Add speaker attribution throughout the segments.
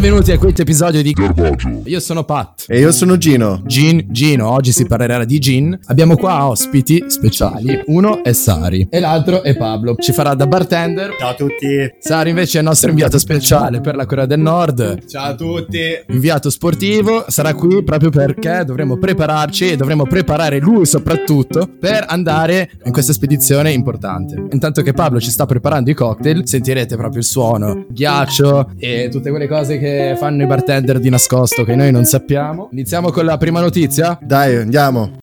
Speaker 1: Benvenuti a questo episodio di Garbaggio. Io sono Pat.
Speaker 2: E io sono Gino.
Speaker 1: Gin, Gino, oggi si parlerà di gin. Abbiamo qua ospiti speciali. Uno è Sari e l'altro è Pablo. Ci farà da bartender.
Speaker 3: Ciao a tutti.
Speaker 1: Sari invece è il nostro inviato speciale per la Corea del Nord.
Speaker 3: Ciao a tutti.
Speaker 1: Inviato sportivo, sarà qui proprio perché dovremo prepararci e dovremo preparare lui soprattutto per andare in questa spedizione importante. Intanto che Pablo ci sta preparando i cocktail, sentirete proprio il suono, ghiaccio e tutte quelle cose che fanno i bartender di nascosto che noi non sappiamo. Iniziamo con la prima notizia.
Speaker 2: Dai, andiamo.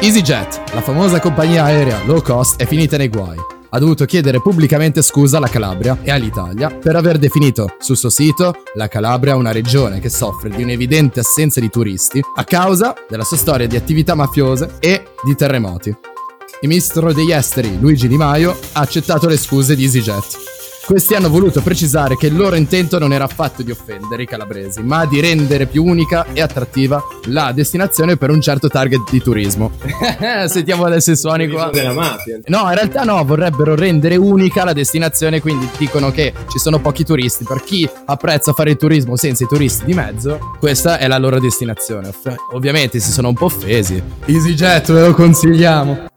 Speaker 1: EasyJet, la famosa compagnia aerea low cost, è finita nei guai. Ha dovuto chiedere pubblicamente scusa alla Calabria e all'Italia per aver definito sul suo sito la Calabria una regione che soffre di un'evidente assenza di turisti a causa della sua storia di attività mafiose e di terremoti. Il ministro degli esteri, Luigi Di Maio, ha accettato le scuse di EasyJet. Questi hanno voluto precisare che il loro intento non era affatto di offendere i calabresi, ma di rendere più unica e attrattiva la destinazione per un certo target di turismo. Sentiamo adesso i suoni qua.
Speaker 3: della mafia.
Speaker 1: No, in realtà no, vorrebbero rendere unica la destinazione, quindi dicono che ci sono pochi turisti. Per chi apprezza fare il turismo senza i turisti di mezzo, questa è la loro destinazione. Ovviamente si sono un po' offesi. EasyJet ve lo consigliamo.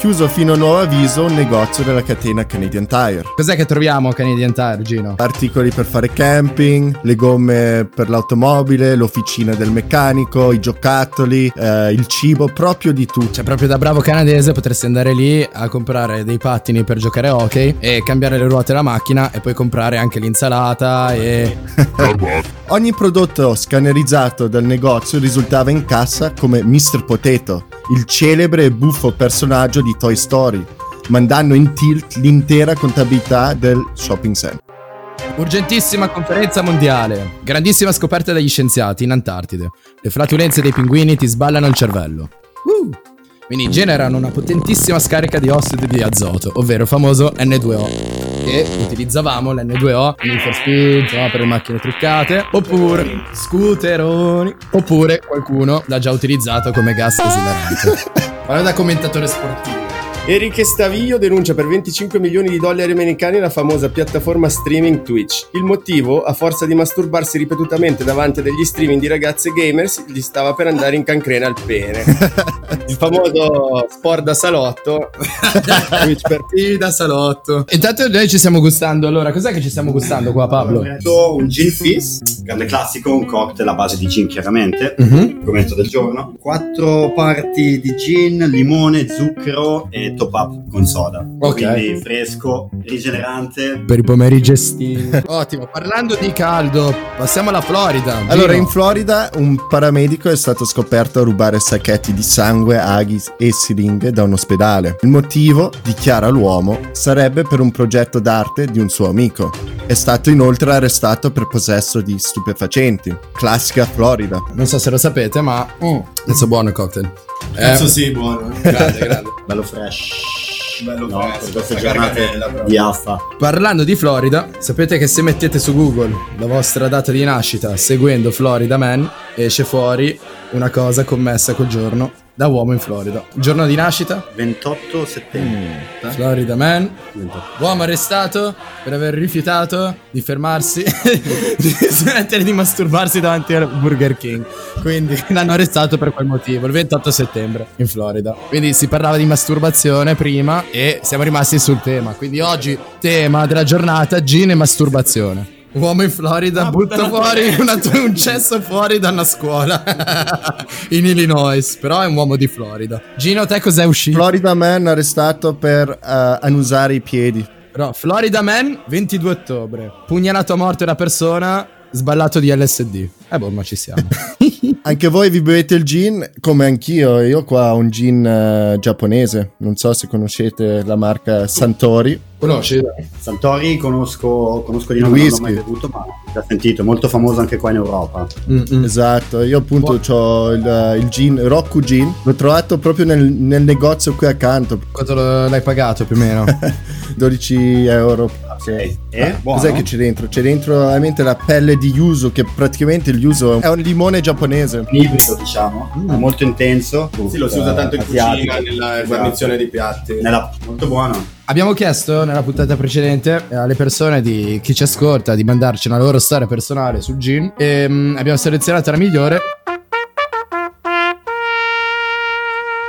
Speaker 2: Chiuso fino a nuovo avviso un negozio della catena Canadian Tire.
Speaker 1: Cos'è che troviamo a Canadian Tire, Gino?
Speaker 2: Articoli per fare camping, le gomme per l'automobile, l'officina del meccanico, i giocattoli, eh, il cibo, proprio di tutto.
Speaker 1: Cioè, proprio da bravo canadese potresti andare lì a comprare dei pattini per giocare a hockey e cambiare le ruote della macchina e poi comprare anche l'insalata e...
Speaker 2: Ogni prodotto scannerizzato dal negozio risultava in cassa come Mr. Potato, il celebre e buffo personaggio di Toy Story, mandando in tilt l'intera contabilità del shopping center.
Speaker 1: Urgentissima conferenza mondiale. Grandissima scoperta degli scienziati in Antartide. Le flatulenze dei pinguini ti sballano il cervello. Uh. Quindi generano una potentissima scarica di ossido di azoto, ovvero il famoso N2O. Che utilizzavamo l'N2O in for speed, no, per le macchine truccate, oppure scooteroni, oppure qualcuno l'ha già utilizzato come gas esilarante. Parlo da commentatore sportivo.
Speaker 3: Eric Stavillo denuncia per 25 milioni di dollari americani la famosa piattaforma streaming Twitch. Il motivo, a forza di masturbarsi ripetutamente davanti a degli streaming di ragazze gamers, gli stava per andare in cancrena al pene. Il famoso sport da salotto. Twitch per
Speaker 1: Sì, da salotto. Intanto noi ci stiamo gustando. Allora, cos'è che ci stiamo gustando qua, Pablo?
Speaker 4: Un gin fizz, grande classico, un cocktail a base di gin chiaramente,
Speaker 1: Mhm.
Speaker 4: argomento del giorno. Quattro parti di gin, limone, zucchero e top up con soda.
Speaker 1: Ok.
Speaker 4: Quindi fresco, rigenerante.
Speaker 1: Per i pomeriggi estivi. Ottimo, parlando di caldo, passiamo alla Florida.
Speaker 2: Allora,
Speaker 1: Gino.
Speaker 2: in Florida un paramedico è stato scoperto a rubare sacchetti di sangue, aghi e siringhe da un ospedale. Il motivo, dichiara l'uomo, sarebbe per un progetto d'arte di un suo amico. È stato inoltre arrestato per possesso di stupefacenti. Classica Florida.
Speaker 1: Non so se lo sapete, ma mm, buono il cocktail. Eh,
Speaker 3: Cazzo sì, buono. Grande, grande.
Speaker 4: Bello fresh.
Speaker 3: Bello
Speaker 4: No,
Speaker 3: fresco,
Speaker 4: per queste giornate di affa.
Speaker 1: Parlando di Florida, sapete che se mettete su Google la vostra data di nascita seguendo Florida Man, esce fuori una cosa commessa quel giorno da uomo in Florida. Giorno di nascita?
Speaker 4: 28 settembre.
Speaker 1: Florida Man, uomo arrestato per aver rifiutato di fermarsi, di smettere di masturbarsi davanti al Burger King. Quindi l'hanno arrestato per quel motivo, il 28 settembre in Florida. Quindi si parlava di masturbazione prima e siamo rimasti sul tema. Quindi oggi tema della giornata gin e masturbazione. Uomo in Florida butta fuori una- un cesso fuori da una scuola in Illinois, però è un uomo di Florida. Gino, te cos'è uscito?
Speaker 2: Florida Man arrestato per eh, annusare i piedi.
Speaker 1: Però, Florida Man, 22 ottobre. Pugnalato a morte una persona, sballato di LSD. Eh boh, ma ci siamo.
Speaker 2: Anche voi vi bevete il gin, come anch'io. Io qua ho un gin eh, giapponese. Non so se conoscete la marca Santori.
Speaker 1: Conosci?
Speaker 4: Santori conosco, conosco di nome, non l'ho mai bevuto, ma ho già sentito, molto famoso anche qua in Europa.
Speaker 1: Mm-mm.
Speaker 2: Esatto, io appunto ho il, il gin, Roku Gin. L'ho trovato proprio nel, nel negozio qui accanto.
Speaker 1: Quanto l'hai pagato più o meno?
Speaker 2: 12 euro. Sì.
Speaker 4: E buono?
Speaker 2: Cos'è che c'è dentro? C'è dentro veramente la pelle di yuzu, che praticamente il yuzu è un limone giapponese.
Speaker 4: Un ibrido, diciamo, è molto intenso.
Speaker 3: Sì, lo si usa tanto in
Speaker 4: asiatico.
Speaker 3: cucina, nella
Speaker 4: Esatto.
Speaker 3: guarnizione di piatti.
Speaker 4: Nella- molto buono.
Speaker 1: Abbiamo chiesto nella puntata precedente alle persone di chi ci ascolta di mandarci una loro storia personale sul gin e mm, abbiamo selezionato la migliore.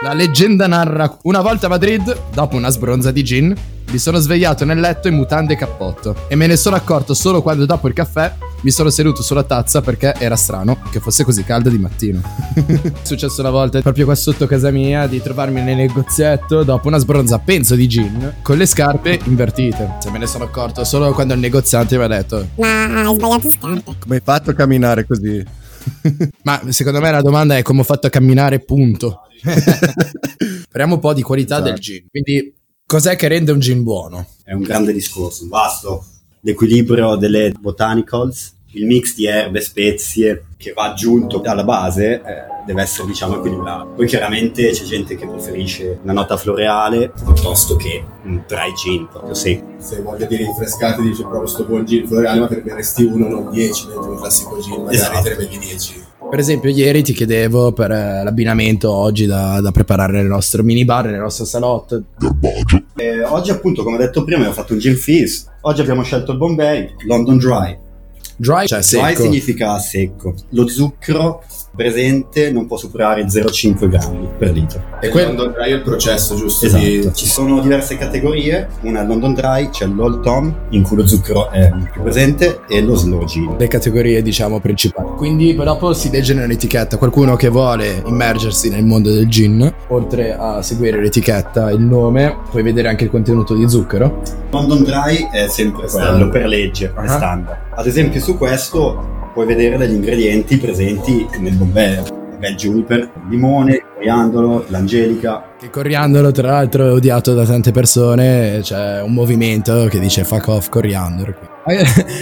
Speaker 1: La leggenda narra una volta a Madrid, dopo una sbronza di gin, mi sono svegliato nel letto in mutande e cappotto e me ne sono accorto solo quando dopo il caffè mi sono seduto sulla tazza perché era strano che fosse così caldo di mattino. È successo una volta proprio qua sotto casa mia di trovarmi nel negozietto dopo una sbronza penso di gin con le scarpe invertite. Se me ne sono accorto solo quando il negoziante mi ha detto
Speaker 5: Ma hai sbagliato scarpe.
Speaker 2: Come hai fatto a camminare così?
Speaker 1: ma secondo me la domanda è come ho fatto a camminare punto. Parliamo un po' di qualità
Speaker 2: Esatto.
Speaker 1: del gin. Quindi cos'è che rende un gin buono?
Speaker 4: È un grande discorso, vasto. L'equilibrio delle botanicals, il mix di erbe e spezie che va aggiunto alla base eh, deve essere diciamo equilibrato. Poi chiaramente c'è gente che preferisce una nota floreale piuttosto che un dry gin, proprio secco.
Speaker 3: Se hai voglia di rinfrescate dice provo sto buon gin floreale, ma te ne berresti uno, non 10, mentre un classico gin magari
Speaker 4: Esatto.
Speaker 3: te ne bevi 10.
Speaker 1: Per esempio, ieri ti chiedevo per eh, l'abbinamento oggi da, da preparare nel nostro minibar, nel nostro salotto.
Speaker 4: Eh, oggi appunto come ho detto prima ho fatto un gin fizz, oggi abbiamo scelto il Bombay London Dry.
Speaker 1: Dry, cioè
Speaker 4: Dry
Speaker 1: secco.
Speaker 4: significa secco. Lo zucchero presente non può superare 0,5 grammi per litro.
Speaker 3: E
Speaker 1: quel-
Speaker 3: quando dry è il processo, giusto?
Speaker 4: Esatto,
Speaker 3: Di...
Speaker 4: ci sono diverse categorie, una è London Dry, c'è l'Old Tom in cui lo zucchero è più presente e lo Slow Gin.
Speaker 1: Le categorie, diciamo, principali. Quindi, poi dopo si legge nell'etichetta. Qualcuno che vuole immergersi nel mondo del gin, oltre a seguire l'etichetta, il nome, puoi vedere anche il contenuto di zucchero.
Speaker 4: London Dry è sempre quello per legge, è
Speaker 1: Ah.
Speaker 4: standard. Ad esempio su questo puoi vedere degli ingredienti presenti nel Bombay. Bel juniper, limone, coriandolo, l'angelica.
Speaker 1: Il coriandolo, tra l'altro, è odiato da tante persone. C'è un movimento che dice fuck off coriandolo. Eh,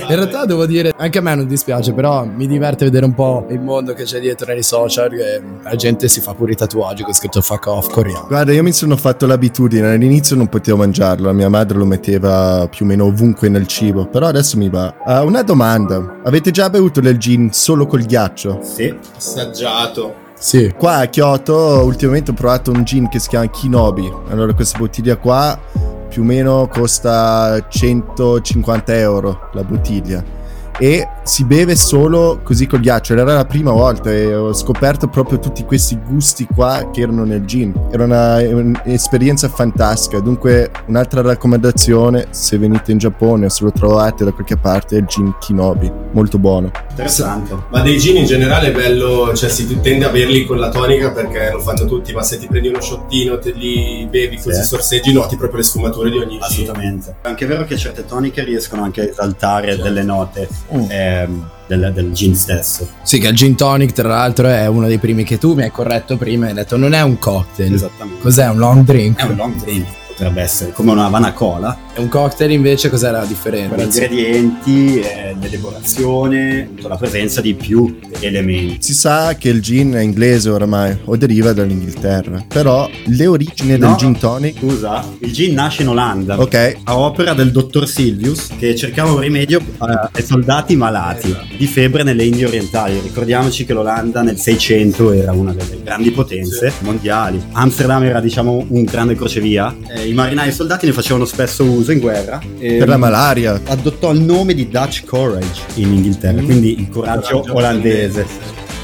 Speaker 1: In realtà devo dire, anche a me non dispiace, però mi diverte vedere un po' il mondo che c'è dietro nei social. Che la gente si fa pure i tatuaggi con scritto fuck off coriandolo.
Speaker 2: Guarda, io mi sono fatto l'abitudine, all'inizio non potevo mangiarlo, la mia madre lo metteva più o meno ovunque nel cibo, però adesso mi va. Ah, una domanda, avete già bevuto del gin solo col ghiaccio?
Speaker 4: Sì,
Speaker 3: Assaggiato.
Speaker 1: Sì.
Speaker 2: Qua a Kyoto ultimamente ho provato un gin che si chiama Kinobi, allora questa bottiglia qua più o meno costa 150 euro la bottiglia. E si beve solo così col ghiaccio. Era la prima volta e ho scoperto proprio tutti questi gusti qua che erano nel gin. Era una- un'esperienza fantastica. Dunque, un'altra raccomandazione: se venite in Giappone o se lo trovate da qualche parte, è il gin Kinobi. Molto buono.
Speaker 4: interessante.
Speaker 3: Ma dei gin in generale è bello, cioè si tende a berli con la tonica perché lo fanno tutti, ma se ti prendi uno shottino, te li bevi così
Speaker 4: Sì.
Speaker 3: sorseggi, noti proprio le sfumature di ogni gin.
Speaker 4: Assolutamente. È anche vero che certe toniche riescono anche a esaltare delle note
Speaker 2: Mm.
Speaker 4: ehm, del, del gin stesso.
Speaker 1: Sì, che il gin tonic, tra l'altro, è uno dei primi che tu mi hai corretto prima. Hai detto non è un cocktail.
Speaker 4: Esattamente.
Speaker 1: Cos'è un long drink?
Speaker 4: È un long drink, potrebbe essere come una Havana Cola,
Speaker 1: È un cocktail invece cos'è la
Speaker 4: con
Speaker 1: differenza?
Speaker 4: ingredienti, eh, l'elaborazione, la presenza di più elementi.
Speaker 2: Si sa che il gin è inglese oramai o deriva dall'Inghilterra, però le origini
Speaker 4: No.
Speaker 2: del gin tonic,
Speaker 4: Scusa, il gin nasce in Olanda.
Speaker 2: ok,
Speaker 4: A opera del dottor Silvius che cercava un rimedio eh, ai soldati malati di febbre nelle Indie orientali. Ricordiamoci che l'Olanda nel 600 era una delle grandi potenze mondiali. Amsterdam era diciamo un grande crocevia. Eh, I marinai e i soldati ne facevano spesso uso in guerra.
Speaker 2: Per la malaria.
Speaker 4: adottò il nome di Dutch Courage in Inghilterra,
Speaker 3: Mm.
Speaker 4: quindi il coraggio
Speaker 3: Coraggio
Speaker 4: olandese.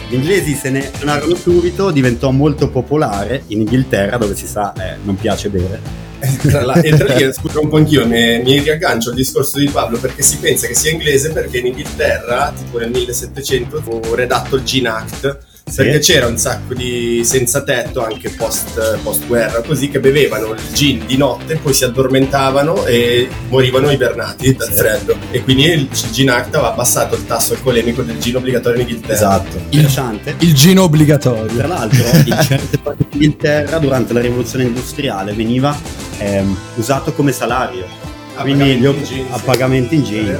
Speaker 4: Gli inglesi se ne tornarono subito, diventò molto popolare in Inghilterra, dove si sa eh, non piace bere.
Speaker 3: E tra lì, scusa un po' anch'io, mi, mi riaggancio al discorso di Pablo perché si pensa che sia inglese perché in Inghilterra, tipo nel 1700, fu redatto il Gin Act. Perché c'era un sacco di senza tetto anche post, post guerra così che bevevano il gin di notte poi si addormentavano e morivano ibernati dal
Speaker 4: Sì.
Speaker 3: freddo e quindi il Gin Act aveva abbassato il tasso alcolemico del gin obbligatorio in Inghilterra
Speaker 4: Esatto. Interessante.
Speaker 1: Il gin obbligatorio.
Speaker 4: Tra l'altro, in certe parti d'Inghilterra, durante la rivoluzione industriale, veniva ehm, usato come salario.
Speaker 3: A
Speaker 4: Quindi
Speaker 3: pagamenti
Speaker 4: gli-
Speaker 3: in gin,
Speaker 4: a
Speaker 3: sì.
Speaker 4: pagamenti in
Speaker 3: È
Speaker 4: gin.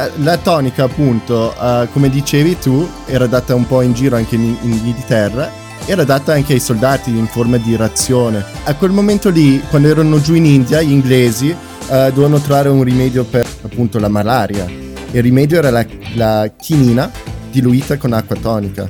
Speaker 2: Eh, La tonica, appunto, eh, come dicevi tu, era data un po' in giro anche in, in Inghilterra. Era data anche ai soldati in forma di razione. A quel momento lì, quando erano giù in India, gli inglesi eh, dovevano trovare un rimedio per appunto la malaria. Il rimedio era la, la chinina diluita con acqua tonica.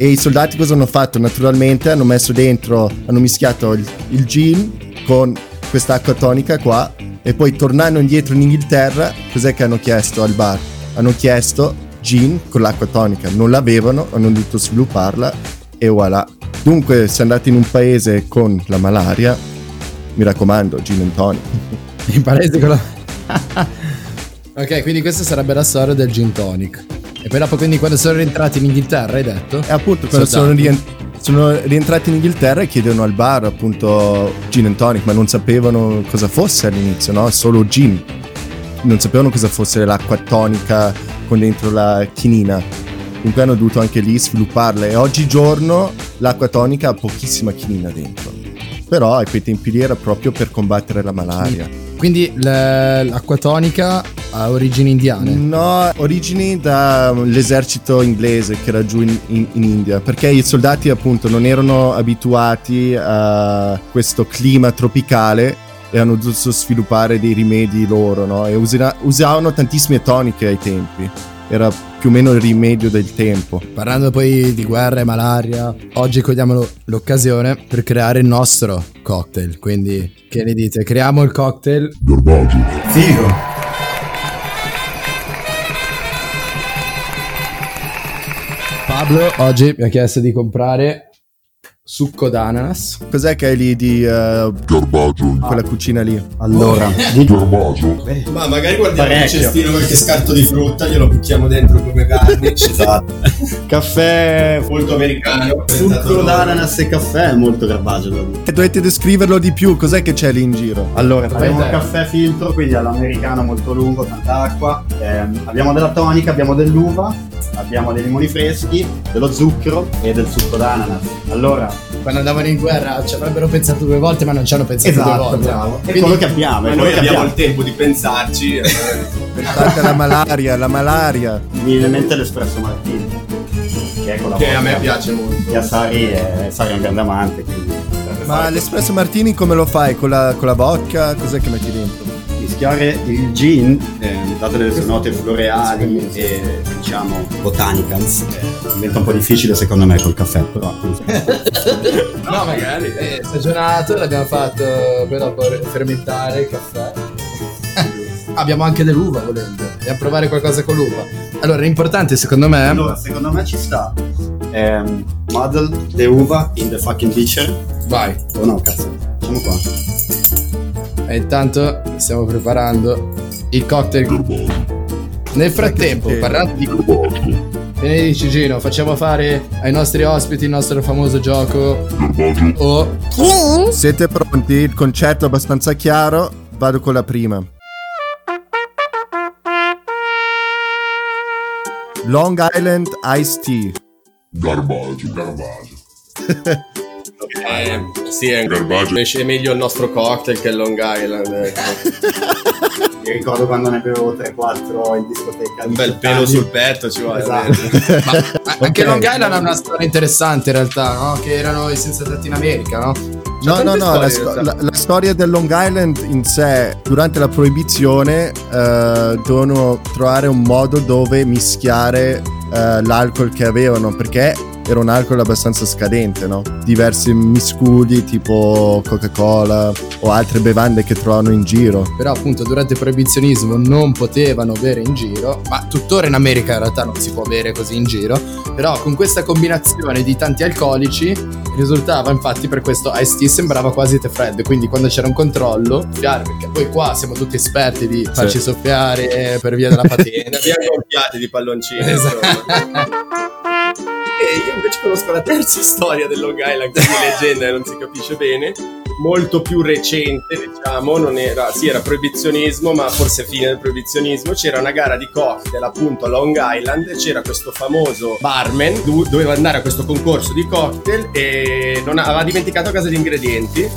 Speaker 2: E i soldati cosa hanno fatto? Naturalmente hanno messo dentro, hanno mischiato il, il gin con questa acqua tonica qua e poi tornando indietro in Inghilterra, cos'è che hanno chiesto al bar? Hanno chiesto gin con l'acqua tonica, non l'avevano, hanno dovuto svilupparla e voilà. Dunque, se andate in un paese con la malaria, mi raccomando, gin and tonic.
Speaker 1: In palese con la... ok, quindi questa sarebbe la storia del gin tonic. E poi dopo, quindi, quando sono rientrati in Inghilterra, hai detto?
Speaker 2: E appunto, quando sono,
Speaker 1: Soldati.
Speaker 2: Sono rientrati in Inghilterra chiedono al bar appunto gin and tonic, ma non sapevano cosa fosse all'inizio, no? Solo gin. Non sapevano cosa fosse l'acqua tonica con dentro la chinina. Dunque hanno dovuto anche lì svilupparla e oggigiorno l'acqua tonica ha pochissima chinina dentro. Però ai quei tempi lì era proprio per combattere la malaria.
Speaker 1: Quindi l'acqua tonica ha origini indiane.
Speaker 2: No, origini dall'esercito inglese che era giù in, in- in India, perché i soldati appunto non erano abituati a questo clima tropicale e hanno dovuto sviluppare dei rimedi loro, no? E usina- usavano tantissime toniche ai tempi, era più o meno il rimedio del tempo.
Speaker 1: Parlando poi di guerra e malaria, oggi cogliamo lo- l'occasione per creare il nostro cocktail. Quindi, che ne dite? Creiamo il cocktail.
Speaker 4: Figo.
Speaker 1: Pablo oggi mi ha chiesto di comprare succo d'ananas.
Speaker 2: Cos'è che hai lì di eh,
Speaker 6: Garbaggio,
Speaker 2: quella cucina lì?
Speaker 4: Allora,
Speaker 6: Garbaggio,
Speaker 3: Ma magari guardiamo il
Speaker 4: Parecchio.
Speaker 3: cestino qualche scarto di frutta, glielo buchiamo dentro come garnish.
Speaker 4: esatto. Caffè,
Speaker 3: Molto americano.
Speaker 4: succo d'ananas e caffè è molto garbaggio.
Speaker 2: E dovete descriverlo di più, cos'è che c'è lì in giro?
Speaker 4: Allora, abbiamo un caffè filtro, quindi all'americano molto lungo, tanta acqua. Ehm, abbiamo della tonica, abbiamo dell'uva, abbiamo dei limoni freschi, dello zucchero e del succo d'ananas. Allora,
Speaker 1: Quando andavano in guerra ci avrebbero pensato due volte, ma non ci hanno pensato due
Speaker 4: esatto,
Speaker 1: volte.
Speaker 4: bravo. È
Speaker 1: Quindi-
Speaker 4: quello che abbiamo, è
Speaker 3: Ma noi
Speaker 4: che
Speaker 3: abbiamo
Speaker 4: abbiamo.
Speaker 3: il tempo di pensarci.
Speaker 2: Pensate alla malaria, la malaria.
Speaker 4: Mi viene in mente l'espresso martini, che è con la
Speaker 3: che a me piace molto.
Speaker 4: E a Sari è, è un grande amante, quindi
Speaker 2: Ma l'espresso martini come lo fai? Con la, con la vodka? Cos'è che metti dentro?
Speaker 4: Mischiare il gin, eh, date le sue note floreali e diciamo botanicals, eh, diventa un po' difficile secondo me col caffè, però
Speaker 1: No, magari. È stagionato, l'abbiamo fatto poi dopo fermentare il caffè. Abbiamo anche dell'uva volendo. Andiamo a provare qualcosa con l'uva. Allora, l'importante secondo me.
Speaker 4: allora secondo me ci sta ehm, muddle the uva in the fucking pitcher
Speaker 1: Vai.
Speaker 4: o no cazzo facciamo qua
Speaker 1: E intanto stiamo preparando il cocktail.
Speaker 6: Garbaggio,
Speaker 1: Nel frattempo, parlando di.
Speaker 6: Garbaggio,
Speaker 1: Che ne dici, Gino? Facciamo fare ai nostri ospiti il nostro famoso gioco.
Speaker 6: Garbaggio,
Speaker 1: O.
Speaker 5: Clean.
Speaker 2: Siete pronti? Il concetto è abbastanza chiaro. Vado con la prima. Long Island Iced Tea.
Speaker 6: Garbaggio, Garbaggio,
Speaker 3: Eh, sì, è,
Speaker 6: Garbaggio.
Speaker 3: è meglio il nostro cocktail che il Long Island. ecco.
Speaker 4: mi ricordo quando ne bevevo 3-4 in discoteca
Speaker 3: Un bel pelo sul petto ci vuole.
Speaker 4: esatto.
Speaker 1: Ma anche
Speaker 2: Ok.
Speaker 1: Long Island ha una storia interessante in realtà, no? Che erano i senza tetti in America, no?
Speaker 2: No, no, no, la, sto-
Speaker 3: realtà.
Speaker 2: la- la storia del Long Island in sé, durante la proibizione, eh, dovevano trovare un modo dove mischiare eh, l'alcol che avevano, perché era un alcol abbastanza scadente, no? Diversi miscudi tipo Coca-Cola o altre bevande che trovano in giro.
Speaker 1: Però appunto durante il proibizionismo non potevano bere in giro, ma tuttora in America in realtà non si può bere così in giro, però con questa combinazione di tanti alcolici risultava infatti per questo Ice Tea sembrava quasi tè freddo, quindi quando c'era un controllo, chiaro, perché poi qua siamo tutti esperti di farci soffiare per via della
Speaker 3: Ne
Speaker 1: patente.
Speaker 3: abbiamo gonfiati di palloncini.
Speaker 1: Esatto.
Speaker 3: E io invece conosco la terza storia del Long Island, è leggenda e non si capisce bene. Molto più recente, diciamo, non era, sì, era proibizionismo, ma forse fine del proibizionismo. C'era una gara di cocktail appunto a Long Island. C'era questo famoso barman, do- doveva andare a questo concorso di cocktail e non aveva dimenticato a casa gli ingredienti.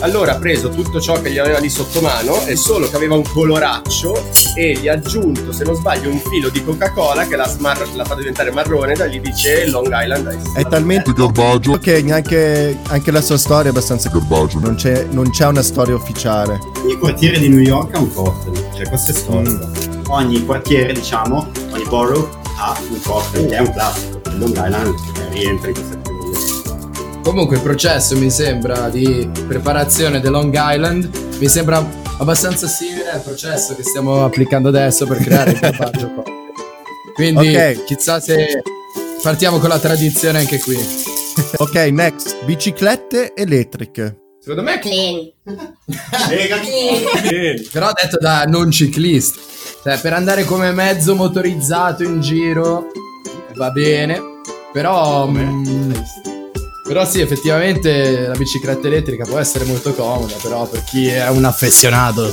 Speaker 3: Allora ha preso tutto ciò che gli aveva lì sotto mano e solo che aveva un coloraccio e gli ha aggiunto, se non sbaglio, un filo di Coca-Cola che l'ha, smar- l'ha fatto diventare marrone, da lì dice Long Island Ice.
Speaker 2: È talmente
Speaker 6: Garbaggio,
Speaker 2: che neanche anche la sua storia è abbastanza...
Speaker 6: Garbaggio,
Speaker 2: Non c'è, non c'è una storia ufficiale.
Speaker 4: ogni quartiere di New York ha un cocktail cioè questo è storico ogni quartiere diciamo ogni borough ha un cocktail che è un classico Long Island rientra in questa categoria
Speaker 1: Comunque il processo mi sembra di preparazione del Long Island Mi sembra abbastanza simile al processo che stiamo applicando adesso per creare il garbaggio pop. Quindi,
Speaker 2: Ok.
Speaker 1: chissà se partiamo con la tradizione anche qui.
Speaker 2: Ok, next. Biciclette elettriche.
Speaker 3: Secondo me è
Speaker 5: Clean.
Speaker 1: Però detto da non ciclista. Cioè, per andare come mezzo motorizzato in giro va bene. Però. mm, però sì, effettivamente la bicicletta elettrica può essere molto comoda. Però per chi è un affezionato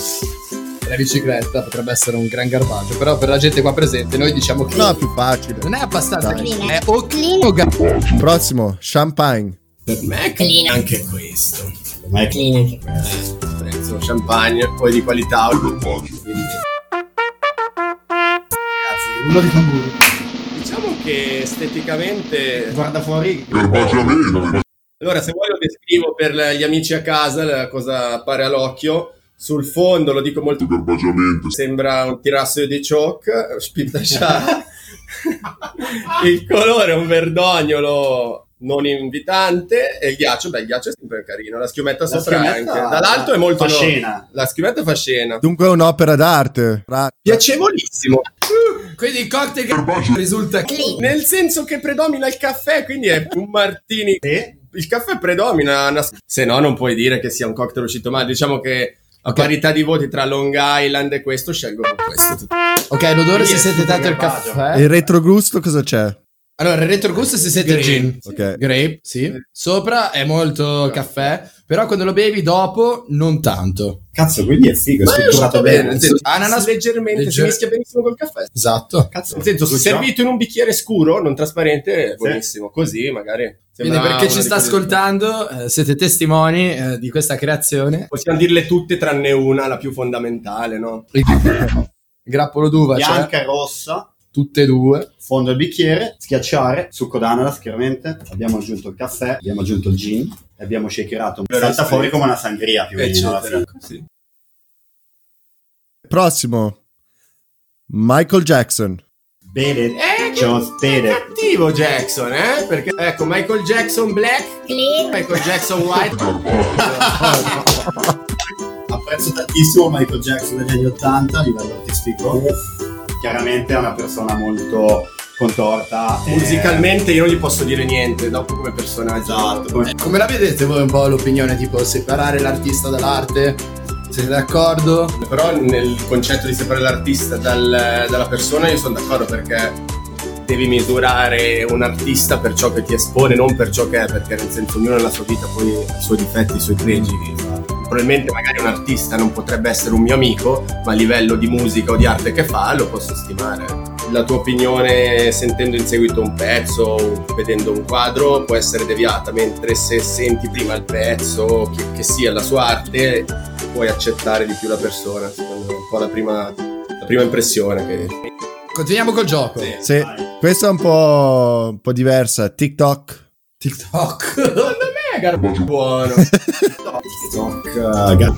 Speaker 1: alla bicicletta potrebbe essere un gran garbaggio. Però per la gente qua presente, noi diciamo che.
Speaker 2: No, più facile.
Speaker 1: Non è abbastanza
Speaker 2: Dai.
Speaker 1: clean, è o clean o garbaggio.
Speaker 2: Prossimo, champagne.
Speaker 3: Per me è clean anche questo.
Speaker 4: Ma è
Speaker 5: Clean anche questo.
Speaker 3: Eh, prezzo champagne, poi di qualità.
Speaker 6: Garbaggio.
Speaker 3: Quindi,
Speaker 4: Ragazzi, uno di tamburo.
Speaker 3: Diciamo che esteticamente
Speaker 4: Guarda fuori.
Speaker 3: Allora, se vuoi lo descrivo per gli amici a casa, la cosa appare all'occhio. Sul fondo, lo dico molto sembra un tirasso di chalk, spintasciato. il colore è un verdognolo non invitante e il ghiaccio, beh, il ghiaccio è sempre carino, la schiumetta
Speaker 4: La
Speaker 3: sopra
Speaker 4: schiumetta
Speaker 3: anche. Dall'alto è molto
Speaker 4: fa scena.
Speaker 3: La schiumetta fa scena.
Speaker 2: Dunque è un'opera d'arte. Ra-
Speaker 3: Piacevolissimo.
Speaker 1: Quindi il cocktail risulta clean.
Speaker 3: Nel senso che predomina il caffè, quindi è un martini. Il caffè predomina, una- se no non puoi dire che sia un cocktail uscito male. Diciamo che a parità di voti tra Long Island e questo scelgo questo.
Speaker 1: Ok, l'odore si
Speaker 3: è
Speaker 1: sente tanto il caffè.
Speaker 2: E il retrogusto cosa c'è?
Speaker 1: Allora, il retrogusto si sente il gin.
Speaker 2: Ok.
Speaker 1: Grape, sì. Sopra è molto caffè, però quando lo bevi dopo non tanto.
Speaker 4: Cazzo, quindi è figo, è strutturato
Speaker 3: bene,
Speaker 4: bene.
Speaker 3: senso,
Speaker 1: Ananas-
Speaker 3: leggermente si
Speaker 1: legger-
Speaker 3: mischia benissimo col caffè.
Speaker 1: Esatto.
Speaker 4: Cazzo,
Speaker 3: Nel senso, se servito in un bicchiere scuro, non trasparente, è buonissimo. Così magari.
Speaker 1: Quindi
Speaker 3: sembra
Speaker 1: per chi ci sta ascoltando, eh, siete testimoni eh, di questa creazione.
Speaker 3: Possiamo dirle tutte tranne una, la più fondamentale, no?
Speaker 1: Grappolo d'uva, cioè
Speaker 4: Bianca e rossa,
Speaker 1: tutte e due.
Speaker 4: fondo del bicchiere, schiacciare, succo d'ananas chiaramente, abbiamo aggiunto il caffè, abbiamo aggiunto il gin e abbiamo shakerato. Salta fuori come una sangria più o meno.
Speaker 3: Sì.
Speaker 2: Prossimo. Michael Jackson.
Speaker 4: Bene,
Speaker 3: Eh,
Speaker 4: bene.
Speaker 3: cattivo Jackson, eh? Perché ecco, Michael Jackson Black,
Speaker 5: Clean.
Speaker 3: Michael Jackson White.
Speaker 4: Apprezzo tantissimo Michael Jackson degli anni 80 a livello artistico. Chiaramente è una persona molto contorta. e-
Speaker 3: Musicalmente io non gli posso dire niente, dopo come personaggio.
Speaker 4: Esatto, come-
Speaker 1: Come la vedete voi un po' l'opinione, tipo separare l'artista dall'arte? Siete d'accordo?
Speaker 3: Però nel concetto di separare l'artista dal- dalla persona io sono d'accordo perché devi misurare un artista per ciò che ti espone, non per ciò che è, perché nel senso ognuno nella sua vita poi ha i suoi difetti, i suoi pregi. Probabilmente magari un artista non potrebbe essere un mio amico, ma a livello di musica o di arte che fa lo posso stimare. La tua opinione sentendo in seguito un pezzo o vedendo un quadro può essere deviata, mentre se senti prima il pezzo, che, che sia la sua arte, puoi accettare di più la persona. Secondo me è un po' la prima, la prima impressione che...
Speaker 1: Continuiamo col gioco.
Speaker 3: Sì.
Speaker 2: Sì, questa è un po', un po' diversa. TikTok.
Speaker 1: TikTok.
Speaker 3: È garbaggio buono.
Speaker 4: TikTok, eh,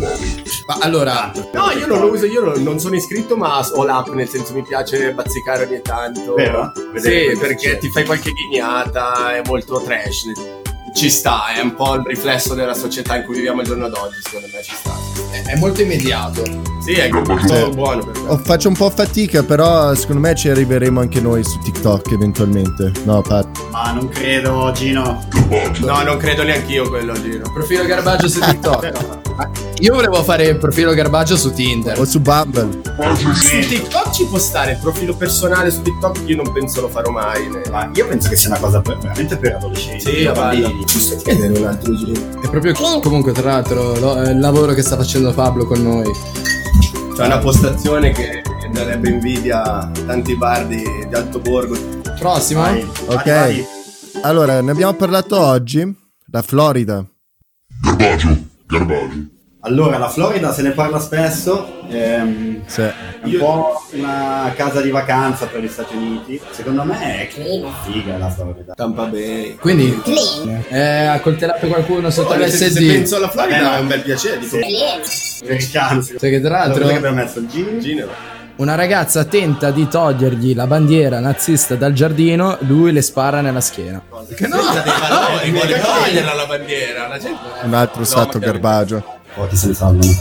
Speaker 1: Ma allora,
Speaker 3: No, io non lo uso, io non- sono iscritto, ma ho l'app, nel senso mi piace bazzicare ogni tanto.
Speaker 4: Vero?
Speaker 3: Sì, perché ti fai qualche ghignata, è molto trash. Ci sta, è un po' il riflesso della società in cui viviamo il giorno d'oggi, secondo me ci sta.
Speaker 1: è è molto immediato.
Speaker 3: Sì, è
Speaker 2: Sì.
Speaker 3: buono per me.
Speaker 2: Oh, faccio un po' fatica, però secondo me ci arriveremo anche noi su TikTok eventualmente. No, Pat.
Speaker 4: Ma non credo, Gino.
Speaker 3: No, non credo neanche io quello, Gino.
Speaker 1: Profilo garbaggio su TikTok. Io volevo fare il profilo garbaggio su Tinder.
Speaker 2: O su Bumble.
Speaker 3: Su TikTok ci può stare il profilo personale su TikTok, io non penso lo farò mai. né.
Speaker 4: Ma io penso che sia una cosa per- veramente per adolescenti.
Speaker 3: Sì,
Speaker 4: per bambini.
Speaker 3: Giusto chiedere un altro giro.
Speaker 1: È proprio comunque, tra l'altro, lo- eh, il lavoro che sta facendo Pablo con noi.
Speaker 3: C'è una postazione che darebbe invidia a tanti bar di, di Altoborgo.
Speaker 1: Prossimo?
Speaker 4: Vai,
Speaker 2: Ok.
Speaker 4: vai, vai.
Speaker 2: Allora, ne abbiamo parlato oggi. La Florida.
Speaker 6: Garbaggio. Garbaggio.
Speaker 4: Allora, la Florida se ne parla spesso. ehm,
Speaker 2: Sì.
Speaker 4: è un
Speaker 3: Io-
Speaker 4: po' una casa di vacanza per gli Stati Uniti. Secondo me è figa la Florida.
Speaker 3: Tampa Bay.
Speaker 1: Quindi,
Speaker 5: Clean.
Speaker 1: eh, ha coltellato qualcuno sotto
Speaker 3: Oh, se, se
Speaker 1: l'SD.
Speaker 3: penso alla Florida
Speaker 4: Vabbè, no.
Speaker 3: è un bel piacere. Dico,
Speaker 4: Sì. Americano.
Speaker 1: Sai che tra l'altro
Speaker 4: che abbiamo messo il gin?
Speaker 3: Ginevra.
Speaker 1: Una ragazza tenta di togliergli la bandiera nazista dal giardino, lui le spara nella schiena.
Speaker 3: Che no, valori, vuole toglierla la bandiera. La gente...
Speaker 2: Un altro
Speaker 3: No,
Speaker 2: stato
Speaker 3: magari-
Speaker 2: garbaggio.
Speaker 4: pochi se ne salvano.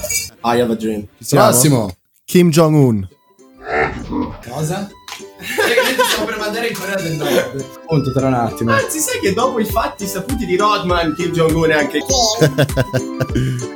Speaker 3: I have a dream.
Speaker 1: Prossimo.
Speaker 2: Kim Jong-un.
Speaker 1: Cosa? Stiamo per mandare in Corea del Nord. Appunto, tra un attimo.
Speaker 3: Anzi, sai che dopo i fatti saputi di Rodman, Kim Jong-un è anche...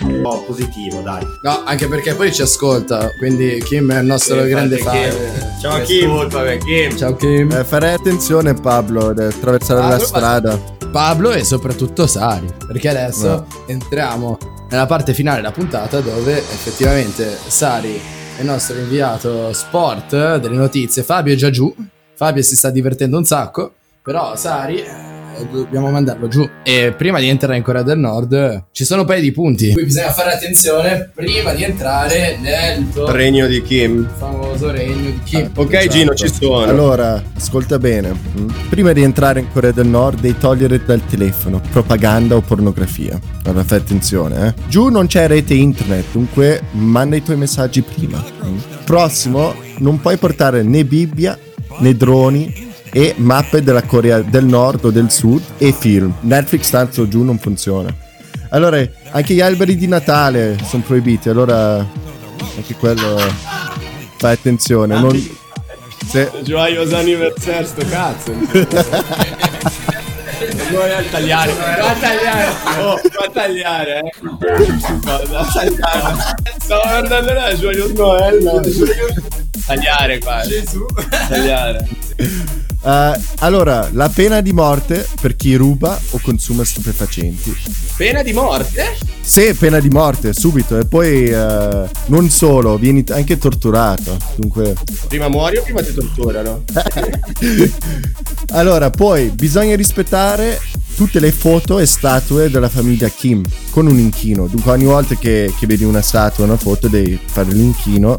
Speaker 4: Un po' positivo, dai.
Speaker 1: No, anche perché poi ci ascolta, quindi Kim è il nostro
Speaker 3: Sì,
Speaker 1: grande fan.
Speaker 3: Kim.
Speaker 4: Ciao, Kim.
Speaker 3: Discolpami, Kim.
Speaker 1: Ciao Kim.
Speaker 2: Eh, farei attenzione Pablo ad attraversare
Speaker 1: Pablo,
Speaker 2: la strada.
Speaker 1: Pablo e soprattutto Sari, perché adesso entriamo nella parte finale della puntata dove effettivamente Sari è il nostro inviato sport delle notizie. Fabio è già giù, Fabio si sta divertendo un sacco, però Sari eh, dobbiamo mandarlo giù. E prima di entrare in Corea del Nord ci sono un paio di punti. Qui bisogna fare attenzione prima di entrare nel tuo
Speaker 3: Regno di Kim.
Speaker 1: famoso regno di Kim.
Speaker 3: Ok,
Speaker 2: Esatto.
Speaker 3: Gino, ci sono.
Speaker 2: Allora, ascolta bene. mm? Prima di entrare in Corea del Nord devi togliere dal telefono propaganda o pornografia. Allora fai attenzione, eh. Giù non c'è rete internet, dunque manda i tuoi messaggi prima. mm? Prossimo, non puoi portare né Bibbia né droni e mappe della Corea del Nord o del Sud e film. Netflix tanto giù non funziona. Allora, anche gli alberi di Natale sono proibiti, allora anche quello fai attenzione. Non... Se...
Speaker 3: Joyous anniversaire, sto cazzo. Vuoi a tagliare? Va a tagliare! Oh, va a tagliare, eh! Va a tagliare! Stavo guardando là, Joyous Noel, no? Tagliare qua. Gesù! Tagliare.
Speaker 2: Eh, allora, la pena di morte per chi ruba o consuma stupefacenti.
Speaker 3: Pena di morte?
Speaker 2: Se pena di morte, subito, e poi eh, non solo, vieni anche torturato. Dunque,
Speaker 3: Prima muori o prima ti torturano?
Speaker 2: allora, poi bisogna rispettare tutte le foto e statue della famiglia Kim con un inchino. Dunque, ogni volta che, che vedi una statua, una foto, devi fare l'inchino.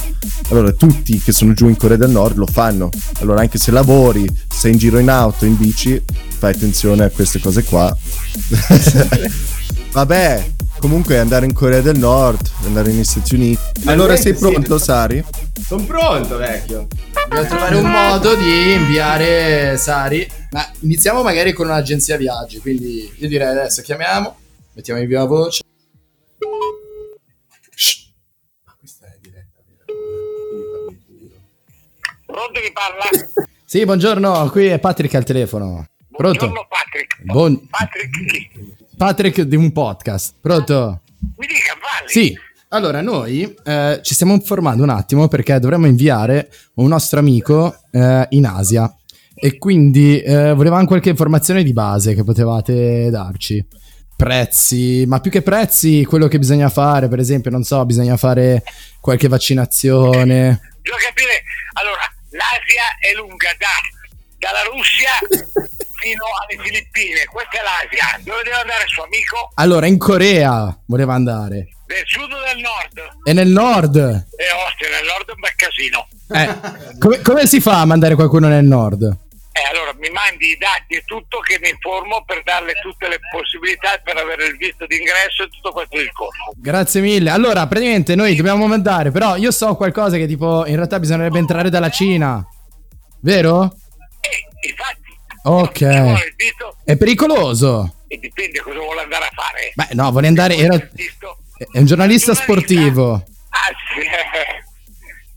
Speaker 2: Allora, tutti che sono giù in Corea del Nord lo fanno. Allora, anche se lavori, sei in giro in auto, in bici, fai attenzione a queste cose qua. Vabbè, comunque andare in Corea del Nord, andare negli Stati Uniti. Allora, sei
Speaker 3: sì.
Speaker 2: pronto, Sari?
Speaker 3: Sono pronto, vecchio.
Speaker 1: Dobbiamo trovare un modo di inviare Sari. Ma iniziamo magari con un'agenzia viaggi. Quindi io direi adesso chiamiamo, mettiamo in via voce. Shh. Ma questa è diretta,
Speaker 7: Pronto chi parla?
Speaker 1: Sì, buongiorno, qui è Patrick al telefono. Pronto?
Speaker 7: Buongiorno Patrick.
Speaker 1: Buon-
Speaker 7: Patrick chi?
Speaker 1: Patrick di un podcast. Pronto?
Speaker 7: Mi dica, Valli.
Speaker 1: Sì. Allora, noi eh, ci stiamo informando un attimo perché dovremmo inviare un nostro amico eh, in Asia e quindi eh, volevamo qualche informazione di base che potevate darci. Prezzi, ma più che prezzi, quello che bisogna fare, per esempio, non so, bisogna fare qualche vaccinazione.
Speaker 7: Bisogna capire, allora, l'Asia è lunga da, dalla Russia fino alle Filippine. Questa è l'Asia. Dove deve andare il suo amico?
Speaker 1: Allora, in Corea voleva andare.
Speaker 7: Del sud o del nord?
Speaker 1: E nel nord?
Speaker 7: E ostia, nel nord è un bel casino.
Speaker 1: Eh, come, come si fa a mandare qualcuno nel nord?
Speaker 7: Eh, allora mi mandi i dati e tutto che mi informo per darle tutte le possibilità per avere il visto d'ingresso e tutto questo discorso.
Speaker 1: Grazie mille. Allora, praticamente noi dobbiamo mandare, però io so qualcosa che tipo in realtà bisognerebbe entrare dalla Cina. Vero?
Speaker 7: E infatti,
Speaker 1: Ok.
Speaker 7: ci vuole il visto
Speaker 1: È pericoloso.
Speaker 7: e dipende cosa vuole andare a fare.
Speaker 1: Beh, no, vuole andare era è un giornalista sportivo.
Speaker 7: Ah, sì.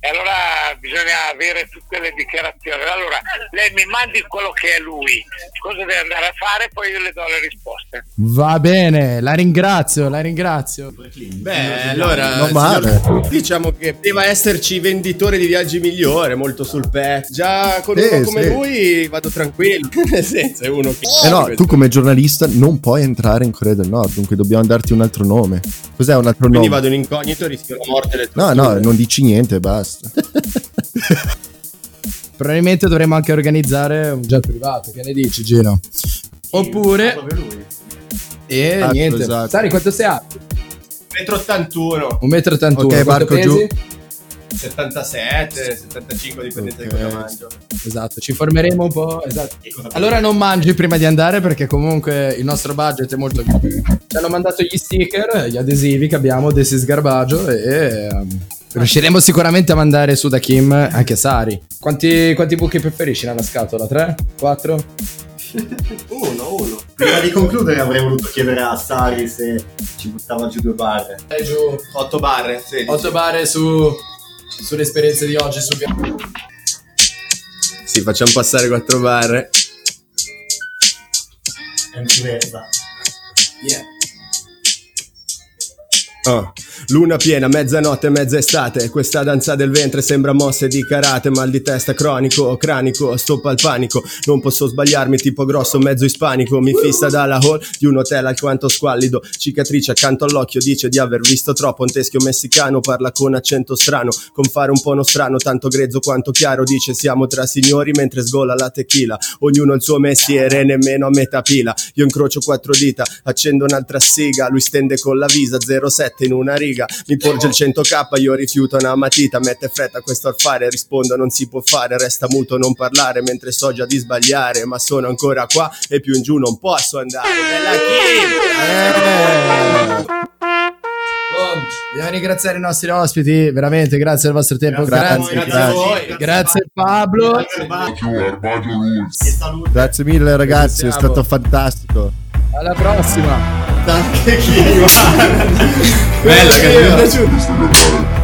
Speaker 7: E allora bisogna avere tutte le dichiarazioni. Allora, lei mi mandi quello che è lui, cosa deve andare a fare, poi io le do le risposte.
Speaker 1: Va bene, la ringrazio, la ringrazio.
Speaker 3: Beh, allora,
Speaker 2: Non male.
Speaker 3: signor- diciamo che deve esserci venditore di viaggi migliore, molto sul pet. Già con
Speaker 2: Sì,
Speaker 3: uno come
Speaker 2: sì.
Speaker 3: lui vado tranquillo. Nel senso, è uno che.
Speaker 2: Eh no, tu come giornalista non puoi entrare in Corea del Nord, dunque dobbiamo darti un altro nome. Cos'è un altro
Speaker 3: Quindi
Speaker 2: nome?
Speaker 3: vado in incognito e rischio la morte del
Speaker 2: No, no, non dici niente, basta.
Speaker 1: Probabilmente dovremmo anche organizzare un jet privato, che ne dici, Gino? Oppure e
Speaker 2: Esatto,
Speaker 1: niente.
Speaker 2: esatto.
Speaker 1: Sari, quanto sei alto?
Speaker 3: Metro 81,
Speaker 1: 1,81 m.
Speaker 2: Ok, Marco, giù.
Speaker 3: 77, 75 dipendente
Speaker 2: Ok.
Speaker 3: da cosa mangio.
Speaker 1: Esatto, ci informeremo un po'. Esatto. Allora non mangi prima di andare perché comunque il nostro budget è molto Ci hanno mandato gli sticker, gli adesivi che abbiamo, This is Garbaggio e ehm, riusciremo sicuramente a mandare su da Kim anche Sari. Quanti, quanti buchi preferisci nella scatola? 3? 4?
Speaker 3: Uno, uno.
Speaker 4: Prima di concludere avrei voluto chiedere a Sari se ci buttava giù due barre.
Speaker 1: Dai giù
Speaker 3: 8 barre, 16.
Speaker 1: 8 barre su sulle esperienze di oggi su
Speaker 3: Sì, facciamo passare 4 barre.
Speaker 4: È purezza.
Speaker 1: Yeah.
Speaker 3: Oh. Luna piena, mezzanotte, mezza estate. Questa danza del ventre sembra mosse di karate. Mal di testa cronico, cranico, stoppa al panico. Non posso sbagliarmi, tipo grosso, mezzo ispanico. Mi fissa dalla hall di un hotel alquanto squallido. Cicatrice accanto all'occhio, dice di aver visto troppo. Un teschio messicano parla con accento strano. Con fare un po' nostrano, tanto grezzo quanto chiaro. Dice siamo tra signori mentre sgola la tequila. Ognuno il suo mestiere, nemmeno a metà pila. Io incrocio quattro dita, accendo un'altra siga. Lui stende con la visa 07 in una riga. Mi porge il 100k, io rifiuto una matita. Mette fretta a questo affare, rispondo non si può fare. Resta muto, non parlare mentre so già di sbagliare. Ma sono ancora qua e più in giù non posso andare. Bella Kim!
Speaker 1: Oh, dobbiamo ringraziare i nostri ospiti, veramente grazie del vostro tempo.
Speaker 4: Grazie a
Speaker 1: Grazie,
Speaker 4: voi,
Speaker 3: grazie a voi.
Speaker 1: grazie Pablo.
Speaker 6: Garbaggio, Garbaggio rules.
Speaker 4: E salute
Speaker 2: Grazie mille ragazzi, è stato fantastico.
Speaker 1: Alla prossima.
Speaker 4: Anche chi guarda.
Speaker 3: Bella, che mi è piaciuta.
Speaker 6: Questo è Garbaggio.